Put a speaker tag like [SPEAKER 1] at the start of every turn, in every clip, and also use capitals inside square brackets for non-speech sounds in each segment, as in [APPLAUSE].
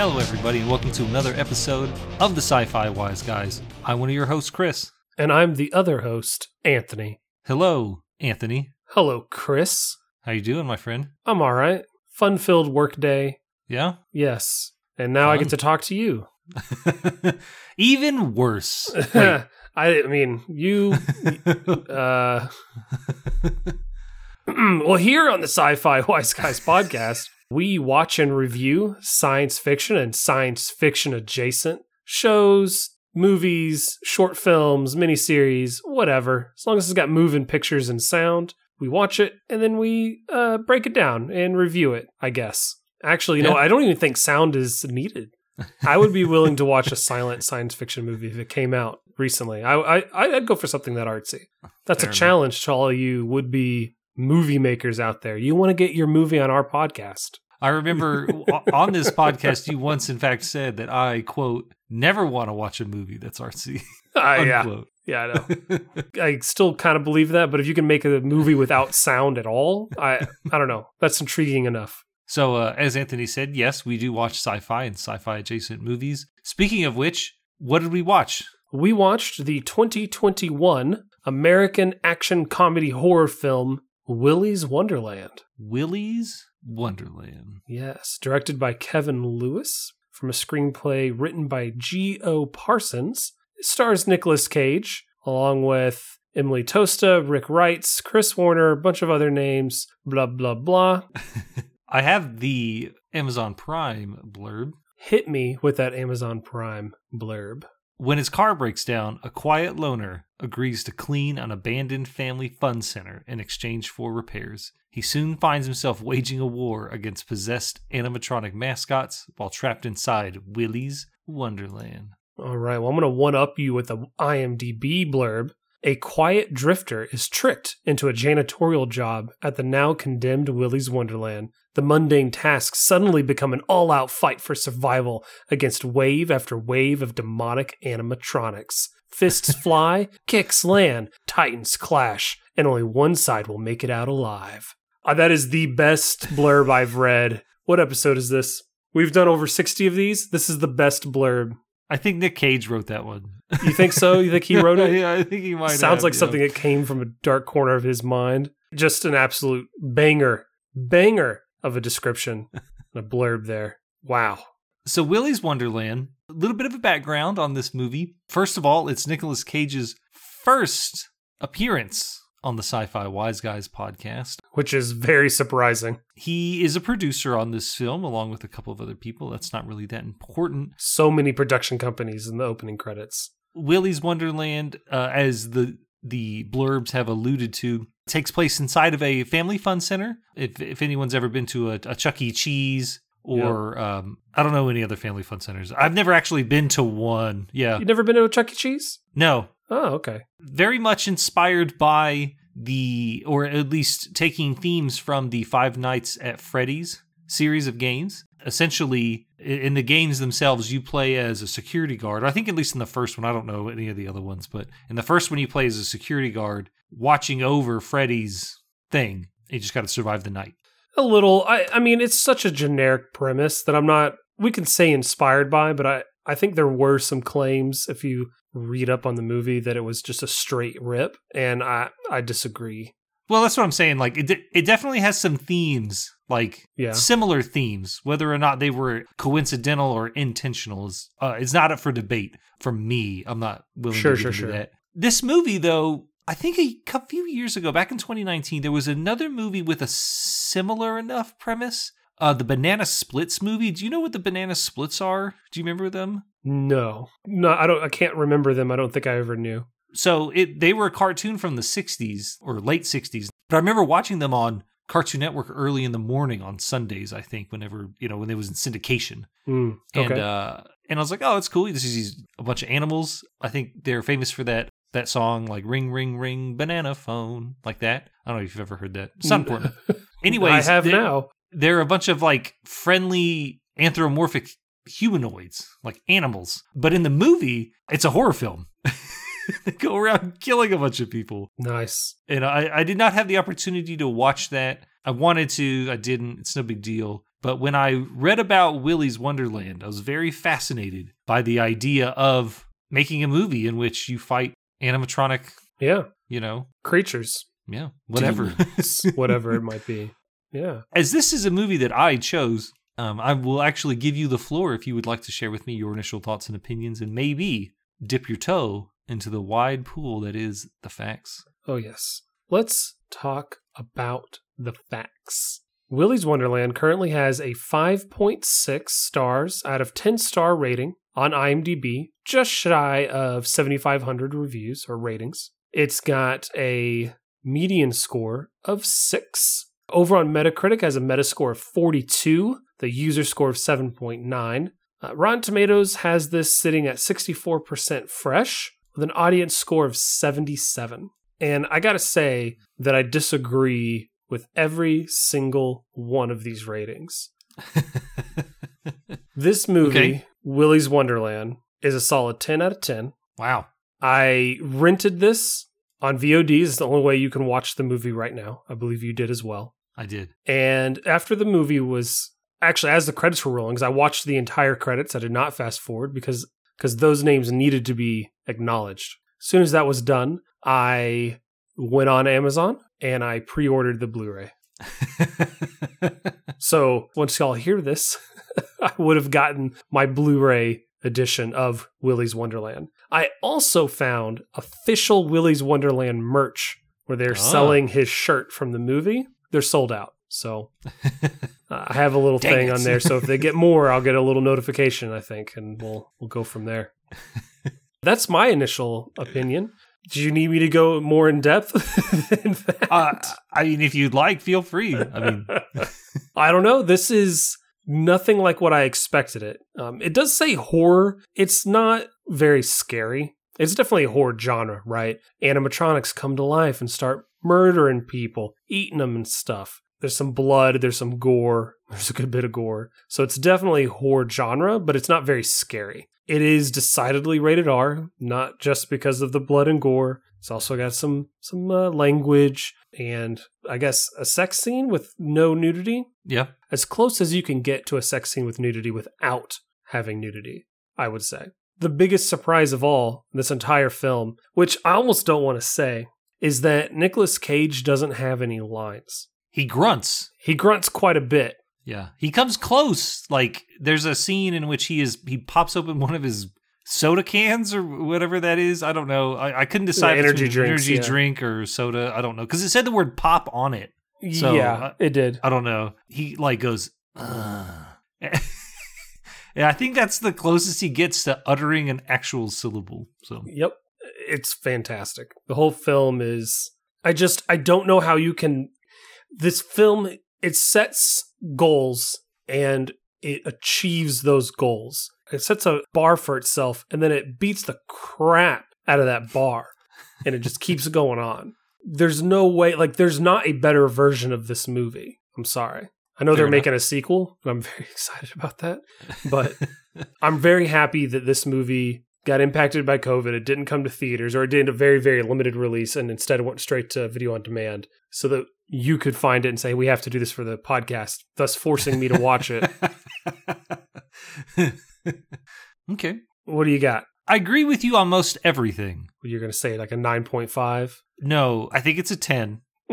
[SPEAKER 1] Hello, everybody, and welcome to another episode of the Sci Fi Wise Guys. I'm one of your hosts, Chris.
[SPEAKER 2] And I'm the other host, Anthony.
[SPEAKER 1] Hello, Anthony.
[SPEAKER 2] Hello, Chris.
[SPEAKER 1] How you doing, my friend?
[SPEAKER 2] I'm all right. Fun-filled workday.
[SPEAKER 1] Yeah?
[SPEAKER 2] Yes. And now I get to talk to you. [LAUGHS]
[SPEAKER 1] Even worse. [LAUGHS]
[SPEAKER 2] I mean, you [LAUGHS] uh [CLEARS THROAT] well, here on the Sci-Fi Wise Guys podcast, we watch and review science fiction and science fiction adjacent shows, movies, short films, miniseries, whatever. As long as it's got moving pictures and sound, we watch it and then we uh, break it down and review it. I guess. Actually, you know, I don't even think sound is needed. I would be willing to watch a silent science fiction movie if it came out recently. I, I I'd go for something that artsy. That's
[SPEAKER 1] Fair
[SPEAKER 2] a
[SPEAKER 1] enough.
[SPEAKER 2] challenge to all you would be movie makers out there. You want to get your movie on our podcast.
[SPEAKER 1] I remember on this [LAUGHS] podcast, you once, in fact, said that I, quote, never want to watch a movie that's artsy.
[SPEAKER 2] Uh, [LAUGHS] yeah, yeah, I know. [LAUGHS] I still kind of believe that, but if you can make a movie without sound at all, I I don't know. That's intriguing enough.
[SPEAKER 1] So, uh, as Anthony said, yes, we do watch sci fi and sci fi adjacent movies. Speaking of which, what did we watch?
[SPEAKER 2] We watched the 2021 American action comedy horror film Willy's Wonderland.
[SPEAKER 1] Willy's Wonderland.
[SPEAKER 2] Yes, directed by Kevin Lewis from a screenplay written by G.O. Parsons. It stars Nicolas Cage along with Emily Tosta, Ric Reitz, Chris Warner, a bunch of other names, blah, blah, blah. [LAUGHS]
[SPEAKER 1] I have the Amazon Prime blurb.
[SPEAKER 2] Hit me with that Amazon Prime blurb.
[SPEAKER 1] When his car breaks down, a quiet loner agrees to clean an abandoned family fun center in exchange for repairs. He soon finds himself waging a war against possessed animatronic mascots while trapped inside Willy's Wonderland.
[SPEAKER 2] All right, well, I'm going to one up you with the IMDb blurb. A quiet drifter is tricked into a janitorial job at the now condemned Willy's Wonderland. The mundane tasks suddenly become an all out fight for survival against wave after wave of demonic animatronics. Fists fly, kicks land, titans clash, and only one side will make it out alive. Uh, that is the best blurb I've read. What episode is this? We've done over 60 of these. This is the best blurb.
[SPEAKER 1] I think Nick Cage wrote that one.
[SPEAKER 2] You think so? You think he wrote it? [LAUGHS]
[SPEAKER 1] yeah, I think he might.
[SPEAKER 2] Sounds
[SPEAKER 1] have,
[SPEAKER 2] like
[SPEAKER 1] yeah.
[SPEAKER 2] something that came from a dark corner of his mind. Just an absolute banger, banger of a description, a blurb there. Wow.
[SPEAKER 1] So Willy's Wonderland, a little bit of a background on this movie. First of all, it's Nicolas Cage's first appearance on the Sci-Fi Wise Guys podcast.
[SPEAKER 2] Which is very surprising.
[SPEAKER 1] He is a producer on this film along with a couple of other people. That's not really that important.
[SPEAKER 2] So many production companies in the opening credits.
[SPEAKER 1] Willy's Wonderland, uh, as the the blurbs have alluded to, takes place inside of a family fun center. If if anyone's ever been to a, a Chuck E. Cheese or um, I don't know any other family fun centers. I've never actually been to one. Yeah,
[SPEAKER 2] you've never been to a Chuck E. Cheese?
[SPEAKER 1] no,
[SPEAKER 2] Oh, okay.
[SPEAKER 1] very much inspired by the, or at least taking themes from the Five Nights at Freddy's series of games. Essentially, in the games themselves, you play as a security guard. I think at least in the first one, I don't know any of the other ones, but in the first one, you play as a security guard watching over Freddy's thing. You just got to survive the night.
[SPEAKER 2] A little. I, I mean, it's such a generic premise that I'm not, we can say inspired by, but I, I think there were some claims if you read up on the movie that it was just a straight rip, and I, I disagree.
[SPEAKER 1] Well, that's what I'm saying. Like, it, de- it definitely has some themes, like
[SPEAKER 2] Yeah.
[SPEAKER 1] similar themes. Whether or not they were coincidental or intentional is uh, it's not up for debate. For me, I'm not willing
[SPEAKER 2] Sure,
[SPEAKER 1] to
[SPEAKER 2] sure, sure.
[SPEAKER 1] that. This movie, though, I think a few years ago, back in 2019, there was another movie with a similar enough premise. Uh, the Banana Splits movie. Do you know what the Banana Splits are? Do you remember them?
[SPEAKER 2] No, no, I don't. I can't remember them. I don't think I ever knew.
[SPEAKER 1] So it they were a cartoon from the 60s or late 60s. But I remember watching them on Cartoon Network early in the morning on Sundays, I think, whenever, you know, when it was in syndication.
[SPEAKER 2] Mm,
[SPEAKER 1] And uh and I was like, "Oh, it's cool. This is a bunch of animals. I think they're famous for that that song like ring ring ring banana phone like that. I don't know if you've ever heard that. It's not important. Anyways,
[SPEAKER 2] I have
[SPEAKER 1] they're-
[SPEAKER 2] now.
[SPEAKER 1] they're a bunch of like friendly anthropomorphic humanoids, like animals. But in the movie, it's a horror film. [LAUGHS] they go around killing a bunch of people.
[SPEAKER 2] Nice.
[SPEAKER 1] And I, I did not have the opportunity to watch that. I wanted to, I didn't. It's no big deal. But when I read about Willy's Wonderland, I was very fascinated by the idea of making a movie in which you fight animatronic,
[SPEAKER 2] Yeah.
[SPEAKER 1] you know,
[SPEAKER 2] Creatures.
[SPEAKER 1] yeah, whatever. [LAUGHS] [LAUGHS]
[SPEAKER 2] Whatever it might be. Yeah.
[SPEAKER 1] As this is a movie that I chose, um, I will actually give you the floor if you would like to share with me your initial thoughts and opinions and maybe dip your toe into the wide pool that is the facts.
[SPEAKER 2] Oh, yes. Let's talk about the facts. Willy's Wonderland currently has a 5.6 stars out of 10 star rating on IMDb, just shy of 7,500 reviews or ratings. It's got a median score of 6. Over on Metacritic has a Metascore of 42, the user score of 7.9. Uh, Rotten Tomatoes has this sitting at 64% fresh with an audience score of 77. And I gotta say that I disagree with every single one of these ratings. [LAUGHS] This movie,
[SPEAKER 1] Okay.
[SPEAKER 2] Willy's Wonderland, is a solid 10 out of 10.
[SPEAKER 1] wow.
[SPEAKER 2] I rented this on VOD. It's the only way you can watch the movie right now. I believe you did as well.
[SPEAKER 1] I did.
[SPEAKER 2] And after the movie was actually as the credits were rolling, because I watched the entire credits, I did not fast forward because because those names needed to be acknowledged. As soon as that was done, I went on Amazon and I pre-ordered the Blu-ray. [LAUGHS] So once y'all hear this, [LAUGHS] I would have gotten my Blu-ray edition of Willy's Wonderland. I also found official Willy's Wonderland merch where they're
[SPEAKER 1] Ah.
[SPEAKER 2] selling his shirt from the movie. They're sold out. So uh, [LAUGHS] I have a little thing
[SPEAKER 1] it.
[SPEAKER 2] on there. So if they get more, I'll get a little notification, I think, and we'll we'll go from there. That's my initial opinion. Do you need me to go more in depth [LAUGHS] than that?
[SPEAKER 1] uh, I mean, if you'd like, feel free. I mean, [LAUGHS]
[SPEAKER 2] I don't know. This is nothing like what I expected it. Um, it does say horror. It's not very scary. It's definitely a horror genre, right? Animatronics come to life and start murdering people, eating them and stuff. There's some blood, there's some gore, there's a good bit of gore. So it's definitely horror genre, but it's not very scary. It is decidedly rated R, not just because of the blood and gore. It's also got some some uh, language and I guess a sex scene with no nudity
[SPEAKER 1] yeah.
[SPEAKER 2] as close as you can get to a sex scene with nudity without having nudity, I would say. The biggest surprise of all in this entire film, which I almost don't want to say, is that Nicolas Cage doesn't have any lines.
[SPEAKER 1] He grunts.
[SPEAKER 2] He grunts quite a bit.
[SPEAKER 1] Yeah. He comes close. Like there's a scene in which he is he pops open one of his soda cans or whatever that is. I don't know. I, I couldn't decide
[SPEAKER 2] Yeah, energy drinks,
[SPEAKER 1] energy
[SPEAKER 2] yeah.
[SPEAKER 1] drink or soda. I don't know because it said the word pop on it. So,
[SPEAKER 2] yeah,
[SPEAKER 1] uh,
[SPEAKER 2] it did.
[SPEAKER 1] I don't know. He like goes. Uh. and [LAUGHS] I think that's the closest he gets to uttering an actual syllable. So
[SPEAKER 2] Yep. It's fantastic. The whole film is I just I don't know how you can this film it sets goals and it achieves those goals. It sets a bar for itself and then it beats the crap out of that bar and it just [LAUGHS] keeps going on. There's no way like there's not a better version of this movie. I'm sorry. I know
[SPEAKER 1] Fair
[SPEAKER 2] they're
[SPEAKER 1] enough.
[SPEAKER 2] making a sequel, and I'm [LAUGHS] very excited about that. But [LAUGHS] I'm very happy that this movie got impacted by COVID. It didn't come to theaters, or it did a very, very limited release, and instead went straight to video on demand, so that you could find it and say, "We have to do this for the podcast," thus forcing me to watch it. [LAUGHS]
[SPEAKER 1] okay.
[SPEAKER 2] what do you got?
[SPEAKER 1] I agree with you on most everything.
[SPEAKER 2] You're going to say like a nine point five?
[SPEAKER 1] No, I think it's a 10. [LAUGHS]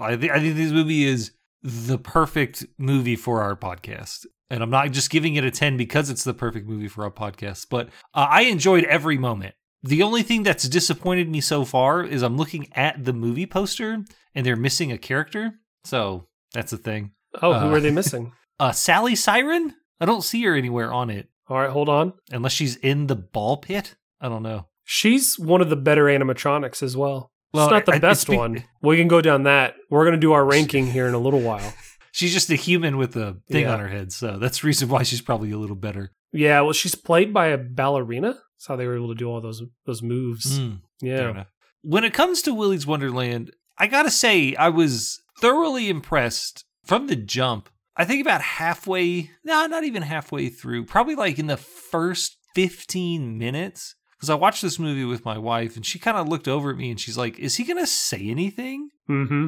[SPEAKER 1] I, think I think this movie is the perfect movie for our podcast. And I'm not just giving it a 10 because it's the perfect movie for our podcast, but uh, I enjoyed every moment. The only thing that's disappointed me so far is I'm looking at the movie poster and they're missing a character. So that's a thing.
[SPEAKER 2] Oh, who
[SPEAKER 1] Uh,
[SPEAKER 2] are they [LAUGHS] missing?
[SPEAKER 1] Uh, Sally Siren? I don't see her anywhere on it
[SPEAKER 2] All right, hold on.
[SPEAKER 1] unless she's in the ball pit. I don't know.
[SPEAKER 2] She's one of the better animatronics as well.
[SPEAKER 1] Well,
[SPEAKER 2] it's not the
[SPEAKER 1] I-
[SPEAKER 2] best
[SPEAKER 1] be-
[SPEAKER 2] one. We can go down that. We're going to do our ranking here in a little while. [LAUGHS]
[SPEAKER 1] She's just a human with a thing
[SPEAKER 2] Yeah.
[SPEAKER 1] on her head, so that's the reason why she's probably a little better.
[SPEAKER 2] Yeah, well, she's played by a ballerina. That's how they were able to do all those those moves.
[SPEAKER 1] Mm,
[SPEAKER 2] yeah.
[SPEAKER 1] When it comes to Willy's Wonderland, I gotta say I was thoroughly impressed from the jump. I think about halfway, no, not even halfway through, probably like in the first 15 minutes, because I watched this movie with my wife and she kind of looked over at me and she's like, "Is he gonna say anything?"
[SPEAKER 2] Mm-hmm.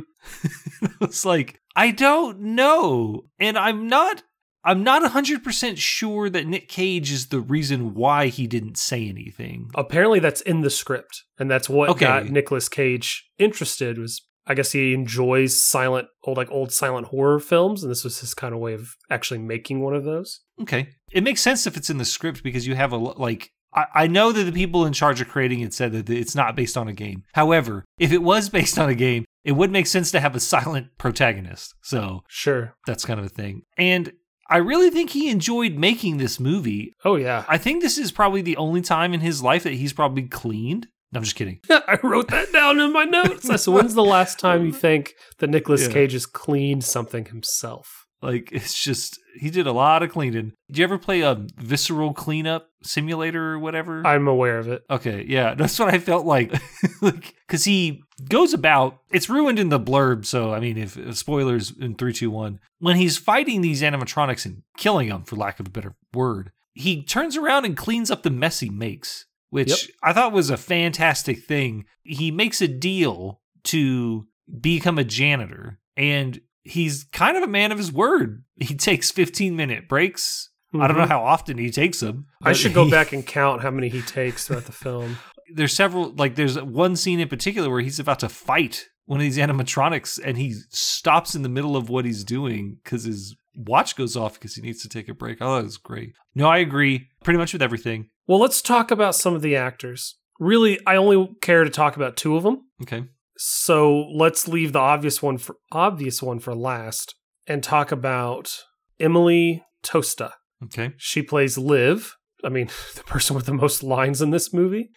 [SPEAKER 2] [LAUGHS]
[SPEAKER 1] I was like, "I don't know," and I'm not. I'm not 100% sure that Nick Cage is the reason why he didn't say anything.
[SPEAKER 2] Apparently, that's in the script, and that's what
[SPEAKER 1] Okay.
[SPEAKER 2] got Nicolas Cage interested. Was I guess he enjoys silent, old like old silent horror films, and this was his kind of way of actually making one of those.
[SPEAKER 1] Okay. It makes sense if it's in the script because you have a like I, I know that the people in charge of creating it said that it's not based on a game. However, if it was [LAUGHS] based on a game, it would make sense to have a silent protagonist. So
[SPEAKER 2] Sure.
[SPEAKER 1] that's kind of a thing. And I really think he enjoyed making this movie.
[SPEAKER 2] Oh yeah.
[SPEAKER 1] I think this is probably the only time in his life that he's probably cleaned. No, I'm just kidding. [LAUGHS]
[SPEAKER 2] I wrote that down in my notes. [LAUGHS] Said, "When's the last time you [LAUGHS] think that Nicolas
[SPEAKER 1] Yeah.
[SPEAKER 2] Cage has cleaned something himself?"
[SPEAKER 1] Like it's just he did a lot of cleaning. Did you ever play a visceral cleanup simulator or whatever?
[SPEAKER 2] I'm aware of it.
[SPEAKER 1] Okay, yeah, [LAUGHS] that's what I felt like. [LAUGHS] like, because he goes about, it's ruined in the blurb. So, I mean, if, if spoilers in three, two, one, when he's fighting these animatronics and killing them, for lack of a better word, he turns around and cleans up the mess he makes, which
[SPEAKER 2] Yep.
[SPEAKER 1] I thought was a fantastic thing. He makes a deal to become a janitor, and he's kind of a man of his word. He takes 15 minute breaks. I don't know
[SPEAKER 2] Mhm.
[SPEAKER 1] how often he takes them.
[SPEAKER 2] I should go
[SPEAKER 1] he-
[SPEAKER 2] back and count how many he takes throughout the film. [LAUGHS]
[SPEAKER 1] there's several like there's one scene in particular where he's about to fight one of these animatronics and he stops in the middle of what he's doing because his watch goes off because he needs to take a break. Oh, it was great. No, I agree pretty much with everything.
[SPEAKER 2] Well, let's talk about some of the actors. Really, I only care to talk about two of them.
[SPEAKER 1] Okay.
[SPEAKER 2] So let's leave the obvious one for obvious one for last and talk about Emily Tosta.
[SPEAKER 1] Okay.
[SPEAKER 2] She plays Liv. I mean, [LAUGHS] the person with the most lines in this movie,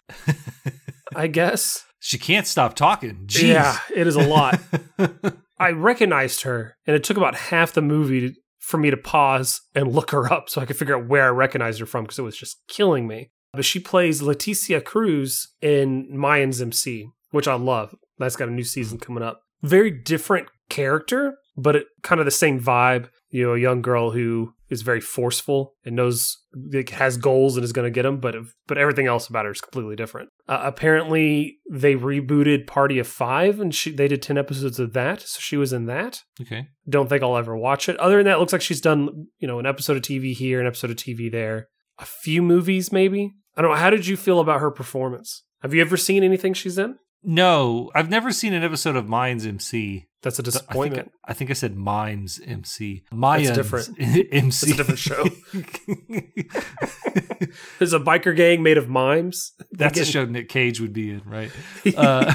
[SPEAKER 2] [LAUGHS] I guess.
[SPEAKER 1] She can't stop talking. Jeez.
[SPEAKER 2] Yeah, it is a lot. [LAUGHS] I recognized her, and it took about half the movie to, for me to pause and look her up so I could figure out where I recognized her from because it was just killing me. But she plays Leticia Cruz in Mayans MC, which I love. That's got a new season coming up. Very different character, but it kind of the same vibe. You know, a young girl who is very forceful and knows like, has goals and is going to get them, but but everything else about her is completely different. Uh, apparently, they rebooted Party of Five, and she they did ten episodes of that, so she was in that.
[SPEAKER 1] okay.
[SPEAKER 2] Don't think I'll ever watch it. Other than that, it looks like she's done you know an episode of TV here, an episode of TV there, a few movies maybe. I don't know. How did you feel about her performance? Have you ever seen anything she's in?
[SPEAKER 1] No, I've never seen an episode of Mimes MC.
[SPEAKER 2] That's a
[SPEAKER 1] I think,
[SPEAKER 2] disappointment.
[SPEAKER 1] I think I said Mimes MC. Mayans
[SPEAKER 2] different. [LAUGHS]
[SPEAKER 1] MC.
[SPEAKER 2] That's a different show. [LAUGHS] There's a biker gang made of mimes.
[SPEAKER 1] That's a show Nick Cage would be in, right? [LAUGHS] Uh,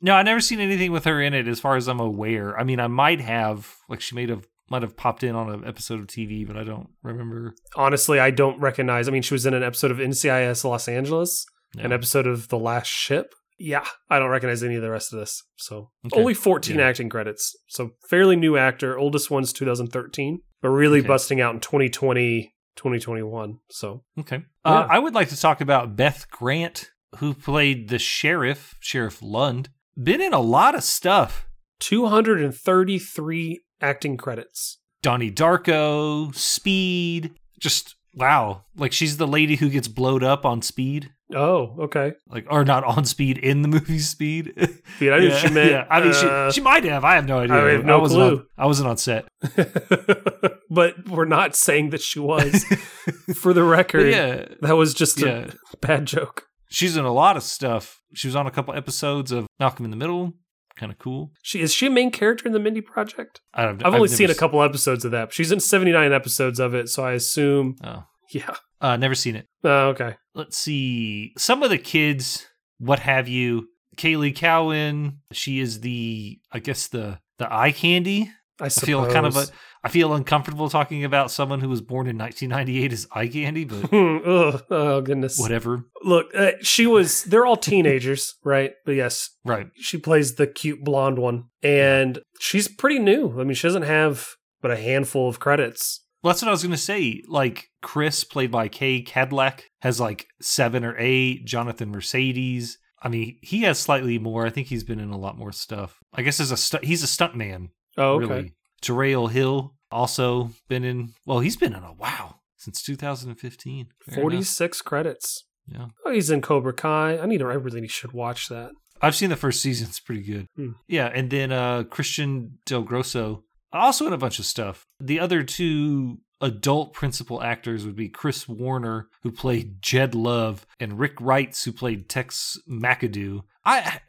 [SPEAKER 1] no, I've never seen anything with her in it, as far as I'm aware. I mean, I might have, like, she might have might have popped in on an episode of TV, but I don't remember.
[SPEAKER 2] Honestly, I don't recognize. I mean, she was in an episode of NCIS Los Angeles,
[SPEAKER 1] No.
[SPEAKER 2] an episode of The Last Ship. Yeah, I don't recognize any of the rest of this. So
[SPEAKER 1] Okay.
[SPEAKER 2] only 14
[SPEAKER 1] Yeah.
[SPEAKER 2] acting credits. So fairly new actor. Oldest one's 2013, but really
[SPEAKER 1] Okay.
[SPEAKER 2] busting out in 2020, 2021. So
[SPEAKER 1] Okay. Uh, I would like to talk about Beth Grant, who played the sheriff, Sheriff Lund. Been in a lot of stuff.
[SPEAKER 2] 233 acting credits.
[SPEAKER 1] Donnie Darko, Speed. Just wow. Like she's the lady who gets blowed up on Speed.
[SPEAKER 2] Oh, okay.
[SPEAKER 1] Like, or not on Speed in the movie Speed. [LAUGHS]
[SPEAKER 2] Dude, I
[SPEAKER 1] yeah,
[SPEAKER 2] she meant.
[SPEAKER 1] yeah. I mean,
[SPEAKER 2] uh,
[SPEAKER 1] she she might have. I have no idea.
[SPEAKER 2] I have no
[SPEAKER 1] wasn't
[SPEAKER 2] clue.
[SPEAKER 1] On, I wasn't on set. [LAUGHS]
[SPEAKER 2] but we're not saying that she was. [LAUGHS] For the
[SPEAKER 1] But
[SPEAKER 2] record,
[SPEAKER 1] yeah,
[SPEAKER 2] that was just
[SPEAKER 1] yeah.
[SPEAKER 2] a bad joke.
[SPEAKER 1] She's in a lot of stuff. She was on a couple episodes of Malcolm in the Middle. Kind of cool.
[SPEAKER 2] She is she a main character in the Mindy Project?
[SPEAKER 1] I don't,
[SPEAKER 2] I've only seen a couple episodes of that. She's in 79 episodes of it, so I assume
[SPEAKER 1] Oh,
[SPEAKER 2] yeah.
[SPEAKER 1] uh, never seen it.
[SPEAKER 2] Oh, okay.
[SPEAKER 1] Let's see some of the kids what have you Caylee Cowan she is the i guess the the eye candy
[SPEAKER 2] I,
[SPEAKER 1] i feel kind of a i feel uncomfortable talking about someone who was born in 1998 as eye candy but [LAUGHS]
[SPEAKER 2] ugh, oh goodness.
[SPEAKER 1] whatever
[SPEAKER 2] Look, uh, she was. They're all teenagers, [LAUGHS] right? But yes,
[SPEAKER 1] right
[SPEAKER 2] she plays the cute blonde one, and she's pretty new. I mean, she doesn't have but a handful of credits.
[SPEAKER 1] Well, that's what i was gonna say like chris played by Kai Kadlec has like seven or eight jonathan mercedes i mean he has slightly more i think he's been in a lot more stuff i guess as a stu- he's a stunt man
[SPEAKER 2] Oh, okay.
[SPEAKER 1] really. Terayle Hill also been in. Well, he's been in a wow since 2015. Fair enough.
[SPEAKER 2] 46 credits.
[SPEAKER 1] Yeah.
[SPEAKER 2] Oh, he's in Cobra Kai. I need to. I really should watch that.
[SPEAKER 1] I've seen the first season. It's pretty good.
[SPEAKER 2] Hmm.
[SPEAKER 1] Yeah, and then uh Christian Del Grosso also in a bunch of stuff. The other two adult principal actors would be Chris Warner, who played Jed Love, and Ric Reitz, who played Tex McAdoo. I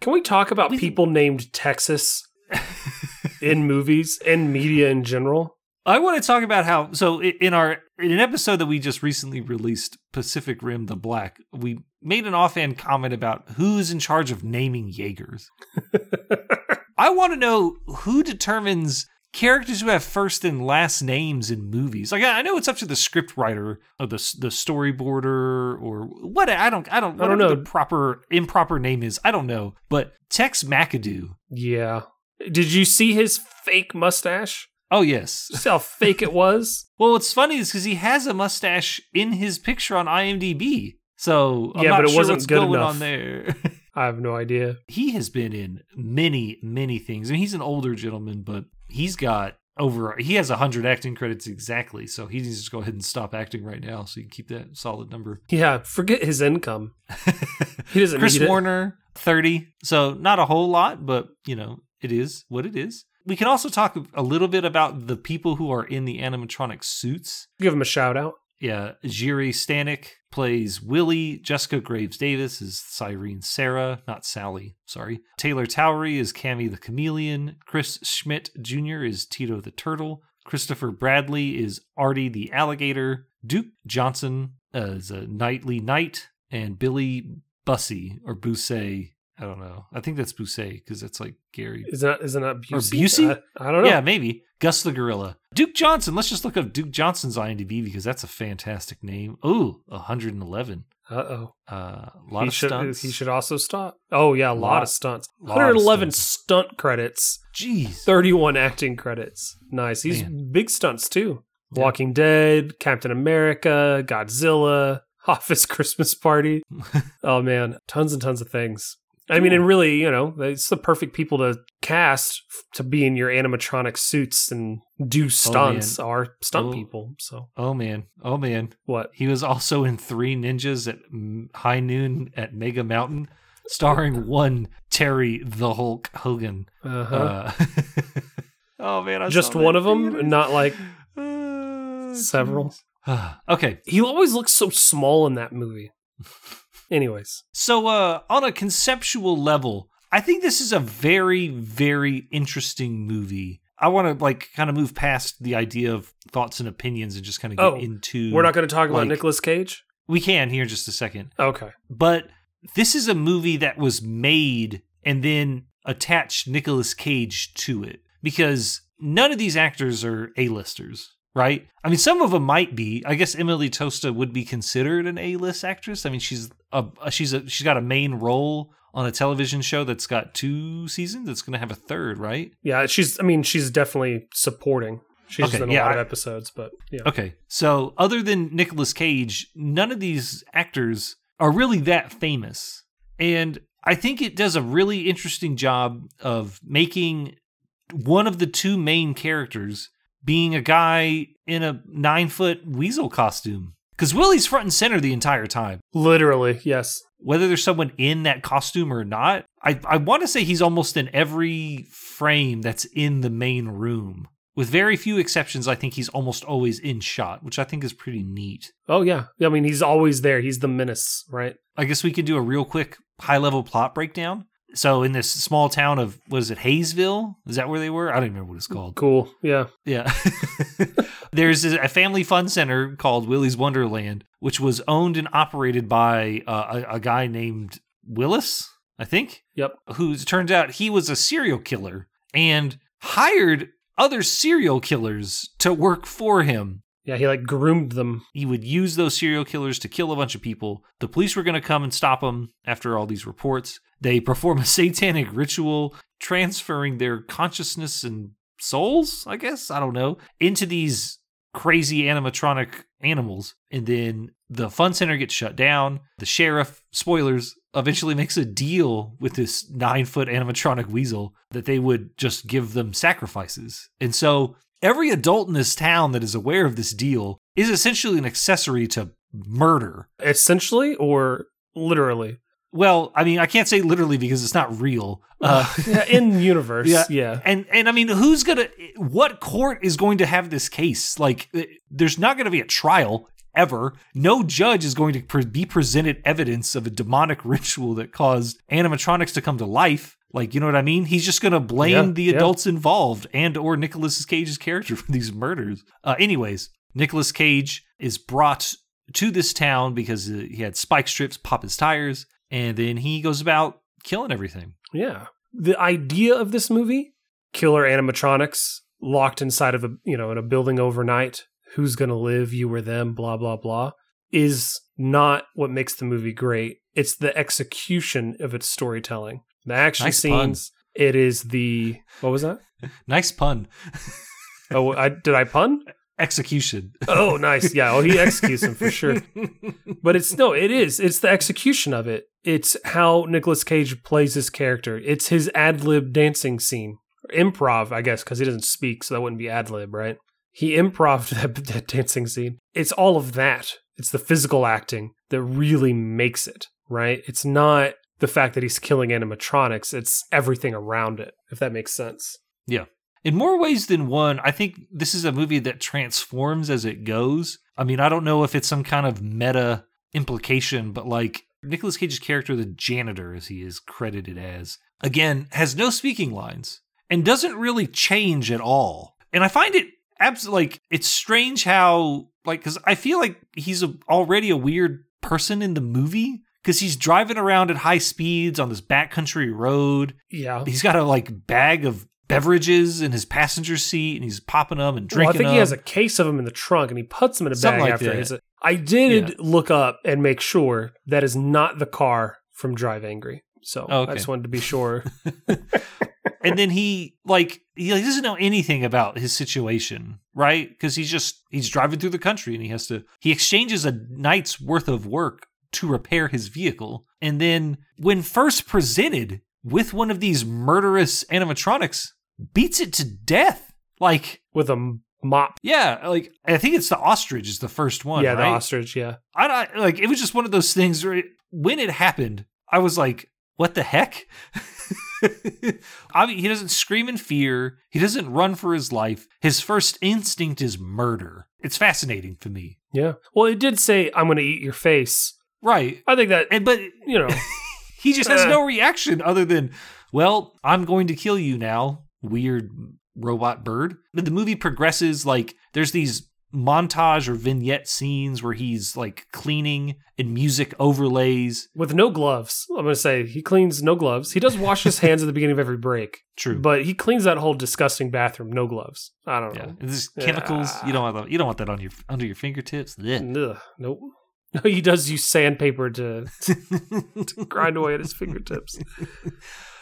[SPEAKER 2] Can we talk about
[SPEAKER 1] We-
[SPEAKER 2] people named Texas in movies and media in general?
[SPEAKER 1] I want to talk about how so in our in an episode that we just recently released, Pacific Rim: The Black, we made an offhand comment about who's in charge of naming Jaegers. [LAUGHS] I want to know who determines characters who have first and last names in movies. Like I know it's up to the script writer or the the storyboarder or what I don't I don't
[SPEAKER 2] I don't know.
[SPEAKER 1] the proper improper name is. I don't know, but Tex McAdoo.
[SPEAKER 2] Yeah. Did you see his fake mustache?
[SPEAKER 1] Oh yes.
[SPEAKER 2] See how fake it was? [LAUGHS]
[SPEAKER 1] Well, what's funny is because he has a mustache in his picture on IMDb. So I'm
[SPEAKER 2] Yeah,
[SPEAKER 1] not
[SPEAKER 2] but it
[SPEAKER 1] sure
[SPEAKER 2] wasn't
[SPEAKER 1] what's
[SPEAKER 2] good
[SPEAKER 1] going
[SPEAKER 2] enough.
[SPEAKER 1] on there. [LAUGHS]
[SPEAKER 2] I have no idea.
[SPEAKER 1] he has been in many, many things. I mean, he's an older gentleman, but he's got over. He has hundred acting credits exactly. So he needs to go ahead and stop acting right now, so you can keep that solid number.
[SPEAKER 2] Yeah, forget his income. He doesn't [LAUGHS]
[SPEAKER 1] Chris
[SPEAKER 2] need it.
[SPEAKER 1] Warner, thirty. So not a whole lot, but you know, it is what it is. We can also talk a little bit about the people who are in the animatronic suits.
[SPEAKER 2] Give them a shout out.
[SPEAKER 1] Yeah, Jiri Stanek plays Willy. Jessica Graves Davis is Siren Sarah, not Sally, sorry. Taylor Towery is Cammy the Chameleon. Chris Schmidt Jr. is Tito the Turtle. Christopher Bradley is Artie the Alligator. Duke Johnson uh, is a Knighty Knight. And Billy Bussey, or Busey, I don't know. I think that's Busey because that's like Gary.
[SPEAKER 2] Isn't that, isn't that
[SPEAKER 1] Or
[SPEAKER 2] Busey?
[SPEAKER 1] Busey?
[SPEAKER 2] Uh, I don't know.
[SPEAKER 1] Yeah, maybe. Gus the Gorilla. Duke Johnson. Let's just look up Duke Johnson's IMDb because that's a fantastic name. Ooh, 111.
[SPEAKER 2] Uh oh.
[SPEAKER 1] Uh, a lot
[SPEAKER 2] He
[SPEAKER 1] of
[SPEAKER 2] should,
[SPEAKER 1] stunts.
[SPEAKER 2] he should also stop. Oh, yeah, a lot,
[SPEAKER 1] Lot-
[SPEAKER 2] of stunts.
[SPEAKER 1] lot of
[SPEAKER 2] 111
[SPEAKER 1] stunts.
[SPEAKER 2] stunt credits,
[SPEAKER 1] Jeez.
[SPEAKER 2] 31 acting credits. Nice. He's big stunts too. Walking Dead, Captain America, Godzilla, [LAUGHS] Office Christmas Party. [LAUGHS] oh man, tons and tons of things. I mean, and really, you know, it's the perfect people to cast to be in your animatronic suits and do stunts are stunt
[SPEAKER 1] Oh.
[SPEAKER 2] people. So
[SPEAKER 1] Oh man. Oh man.
[SPEAKER 2] what?
[SPEAKER 1] He was also in Three Ninjas at High Noon at Mega Mountain, starring [LAUGHS] one Terry the Hulk Hogan.
[SPEAKER 2] Uh-huh.
[SPEAKER 1] Uh, [LAUGHS] oh man. I
[SPEAKER 2] Just one of them,
[SPEAKER 1] theater.
[SPEAKER 2] not like
[SPEAKER 1] Uh, [SIGHS]
[SPEAKER 2] several. [SIGHS]
[SPEAKER 1] okay.
[SPEAKER 2] He always looks so small in that movie. [LAUGHS] Anyways,
[SPEAKER 1] So, uh, on a conceptual level, I think this is a very, very interesting movie. I want to like kind of move past the idea of thoughts and opinions and just kind of get
[SPEAKER 2] Oh,
[SPEAKER 1] into.
[SPEAKER 2] we're not going to talk about
[SPEAKER 1] like-
[SPEAKER 2] Nicolas Cage.
[SPEAKER 1] We can here in just a second,
[SPEAKER 2] Okay.
[SPEAKER 1] but this is a movie that was made and then attached Nicolas Cage to it because none of these actors are A-listers. Right? I mean, some of them might be. I guess Emily Tosta would be considered an A-list actress. I mean, she's a she's a she's got a main role on a television show that's got two seasons. It's going to have a third, right?
[SPEAKER 2] Yeah, she's. I mean, she's definitely supporting. She's
[SPEAKER 1] Okay,
[SPEAKER 2] in a
[SPEAKER 1] yeah,
[SPEAKER 2] lot of episodes, but yeah.
[SPEAKER 1] Okay. So, other than Nicolas Cage, none of these actors are really that famous. And I think it does a really interesting job of making one of the two main characters being a guy in a nine foot weasel costume. Because Willy's front and center the entire time.
[SPEAKER 2] Literally, yes.
[SPEAKER 1] Whether there's someone in that costume or not, I, I want to say he's almost in every frame that's in the main room. With very few exceptions, I think he's almost always in shot, which I think is pretty neat.
[SPEAKER 2] Oh yeah. I mean, he's always there. He's the menace, right?
[SPEAKER 1] I guess we could do a real quick high level plot breakdown. So, in this small town of, what is it, Hayesville? Is that where they were? I don't even remember what it's called.
[SPEAKER 2] Cool. Yeah.
[SPEAKER 1] Yeah. [LAUGHS] There's a family fun center called Willy's Wonderland, which was owned and operated by uh, a, a guy named Willis, I think.
[SPEAKER 2] Yep.
[SPEAKER 1] Who turns out he was a serial killer and hired other serial killers to work for him.
[SPEAKER 2] Yeah. He like groomed them.
[SPEAKER 1] He would use those serial killers to kill a bunch of people. The police were going to come and stop him after all these reports. They perform a [LAUGHS] satanic ritual, transferring their consciousness and souls, I guess, I don't know, into these crazy animatronic animals. And then the fun center gets shut down. The sheriff, spoilers, eventually makes a deal with this nine foot animatronic weasel that they would just give them sacrifices. And so every adult in this town that is aware of this deal is essentially an accessory to murder.
[SPEAKER 2] Essentially or literally?
[SPEAKER 1] Well, I mean, I can't say literally because it's not real. [LAUGHS] Uh,
[SPEAKER 2] yeah, in universe,
[SPEAKER 1] Yeah.
[SPEAKER 2] yeah.
[SPEAKER 1] and and I mean, who's gonna? What court is going to have this case? Like, eh, there's not going to be a trial ever. No judge is going to pre- be presented evidence of a demonic [LAUGHS] ritual that caused animatronics to come to life. Like, you know what I mean? He's just going to blame
[SPEAKER 2] Yeah,
[SPEAKER 1] the
[SPEAKER 2] yeah.
[SPEAKER 1] adults involved and or Nicolas Cage's character [LAUGHS] for these murders. Uh, anyways, Nicolas Cage is brought to this town because uh, he had spike strips pop his tires, and then he goes about killing everything.
[SPEAKER 2] Yeah. The idea of this movie, killer animatronics locked inside of a, you know, in a building overnight, who's going to live, you or them, blah blah blah, is not what makes the movie great. It's the execution of its storytelling. The action
[SPEAKER 1] Nice pun.
[SPEAKER 2] scenes, it is the what was that? [LAUGHS]
[SPEAKER 1] Nice pun.
[SPEAKER 2] Oh, [LAUGHS] I did I pun?
[SPEAKER 1] Execution.
[SPEAKER 2] Oh, [LAUGHS] nice. Yeah, oh, he executes him for sure. But it's no, it is. It's the execution of it. It's how Nicolas Cage plays his character. It's his ad lib dancing scene, improv, I guess, because he doesn't speak, so that wouldn't be ad lib, right? He improv that, that dancing scene. It's all of that. It's the physical acting that really makes it, right? It's not the fact that he's killing animatronics. It's everything around it. If that makes sense. Yeah.
[SPEAKER 1] In more ways than one, I think this is a movie that transforms as it goes. I mean, I don't know if it's some kind of meta implication, but like Nicolas Cage's character, the janitor, as he is credited as, again, has no speaking lines and doesn't really change at all. And I find it absolutely like it's strange how like because I feel like he's a, already a weird person in the movie because he's driving around at high speeds on this backcountry road
[SPEAKER 2] Yeah.
[SPEAKER 1] he's got a like bag of beverages in his passenger seat and he's popping them and
[SPEAKER 2] Well,
[SPEAKER 1] drinking
[SPEAKER 2] I think
[SPEAKER 1] them.
[SPEAKER 2] he has a case of them in the trunk and he puts them in a
[SPEAKER 1] Something
[SPEAKER 2] bag
[SPEAKER 1] like
[SPEAKER 2] after
[SPEAKER 1] that.
[SPEAKER 2] his. I did
[SPEAKER 1] Yeah.
[SPEAKER 2] look up and make sure that is not the car from Drive Angry. So
[SPEAKER 1] Oh, okay.
[SPEAKER 2] I just wanted to be sure. [LAUGHS] [LAUGHS]
[SPEAKER 1] and then he like he doesn't know anything about his situation, right? Because he's just he's driving through the country and he has to he exchanges a night's worth of work to repair his vehicle. And then when first presented with one of these murderous animatronics, beats it to death. Like
[SPEAKER 2] With a mop.
[SPEAKER 1] yeah, like I think it's the ostrich is the first one.
[SPEAKER 2] yeah, the ostrich. Yeah.
[SPEAKER 1] I don't like it was just one of those things where it, when it happened, I was like, what the heck? [LAUGHS] I mean, he doesn't scream in fear. He doesn't run for his life. His first instinct is murder. It's fascinating for me.
[SPEAKER 2] Yeah. Well, it did say, I'm going to eat your face.
[SPEAKER 1] Right.
[SPEAKER 2] I think that,
[SPEAKER 1] And but
[SPEAKER 2] you know, [LAUGHS]
[SPEAKER 1] he just has
[SPEAKER 2] Uh.
[SPEAKER 1] no reaction other than, well, I'm going to kill you now, weird robot bird. But the movie progresses like there's these montage or vignette scenes where he's like cleaning and music overlays.
[SPEAKER 2] with no gloves. I'm going to say he cleans no gloves. He does wash his hands at the beginning of every break,
[SPEAKER 1] True.
[SPEAKER 2] but he cleans that whole disgusting bathroom, no gloves. I don't
[SPEAKER 1] Yeah,
[SPEAKER 2] know.
[SPEAKER 1] this chemicals. You don't want that. You don't want that on your under your fingertips. Ugh,
[SPEAKER 2] nope. No, [LAUGHS] he does use sandpaper [LAUGHS] to grind away at his fingertips. [LAUGHS]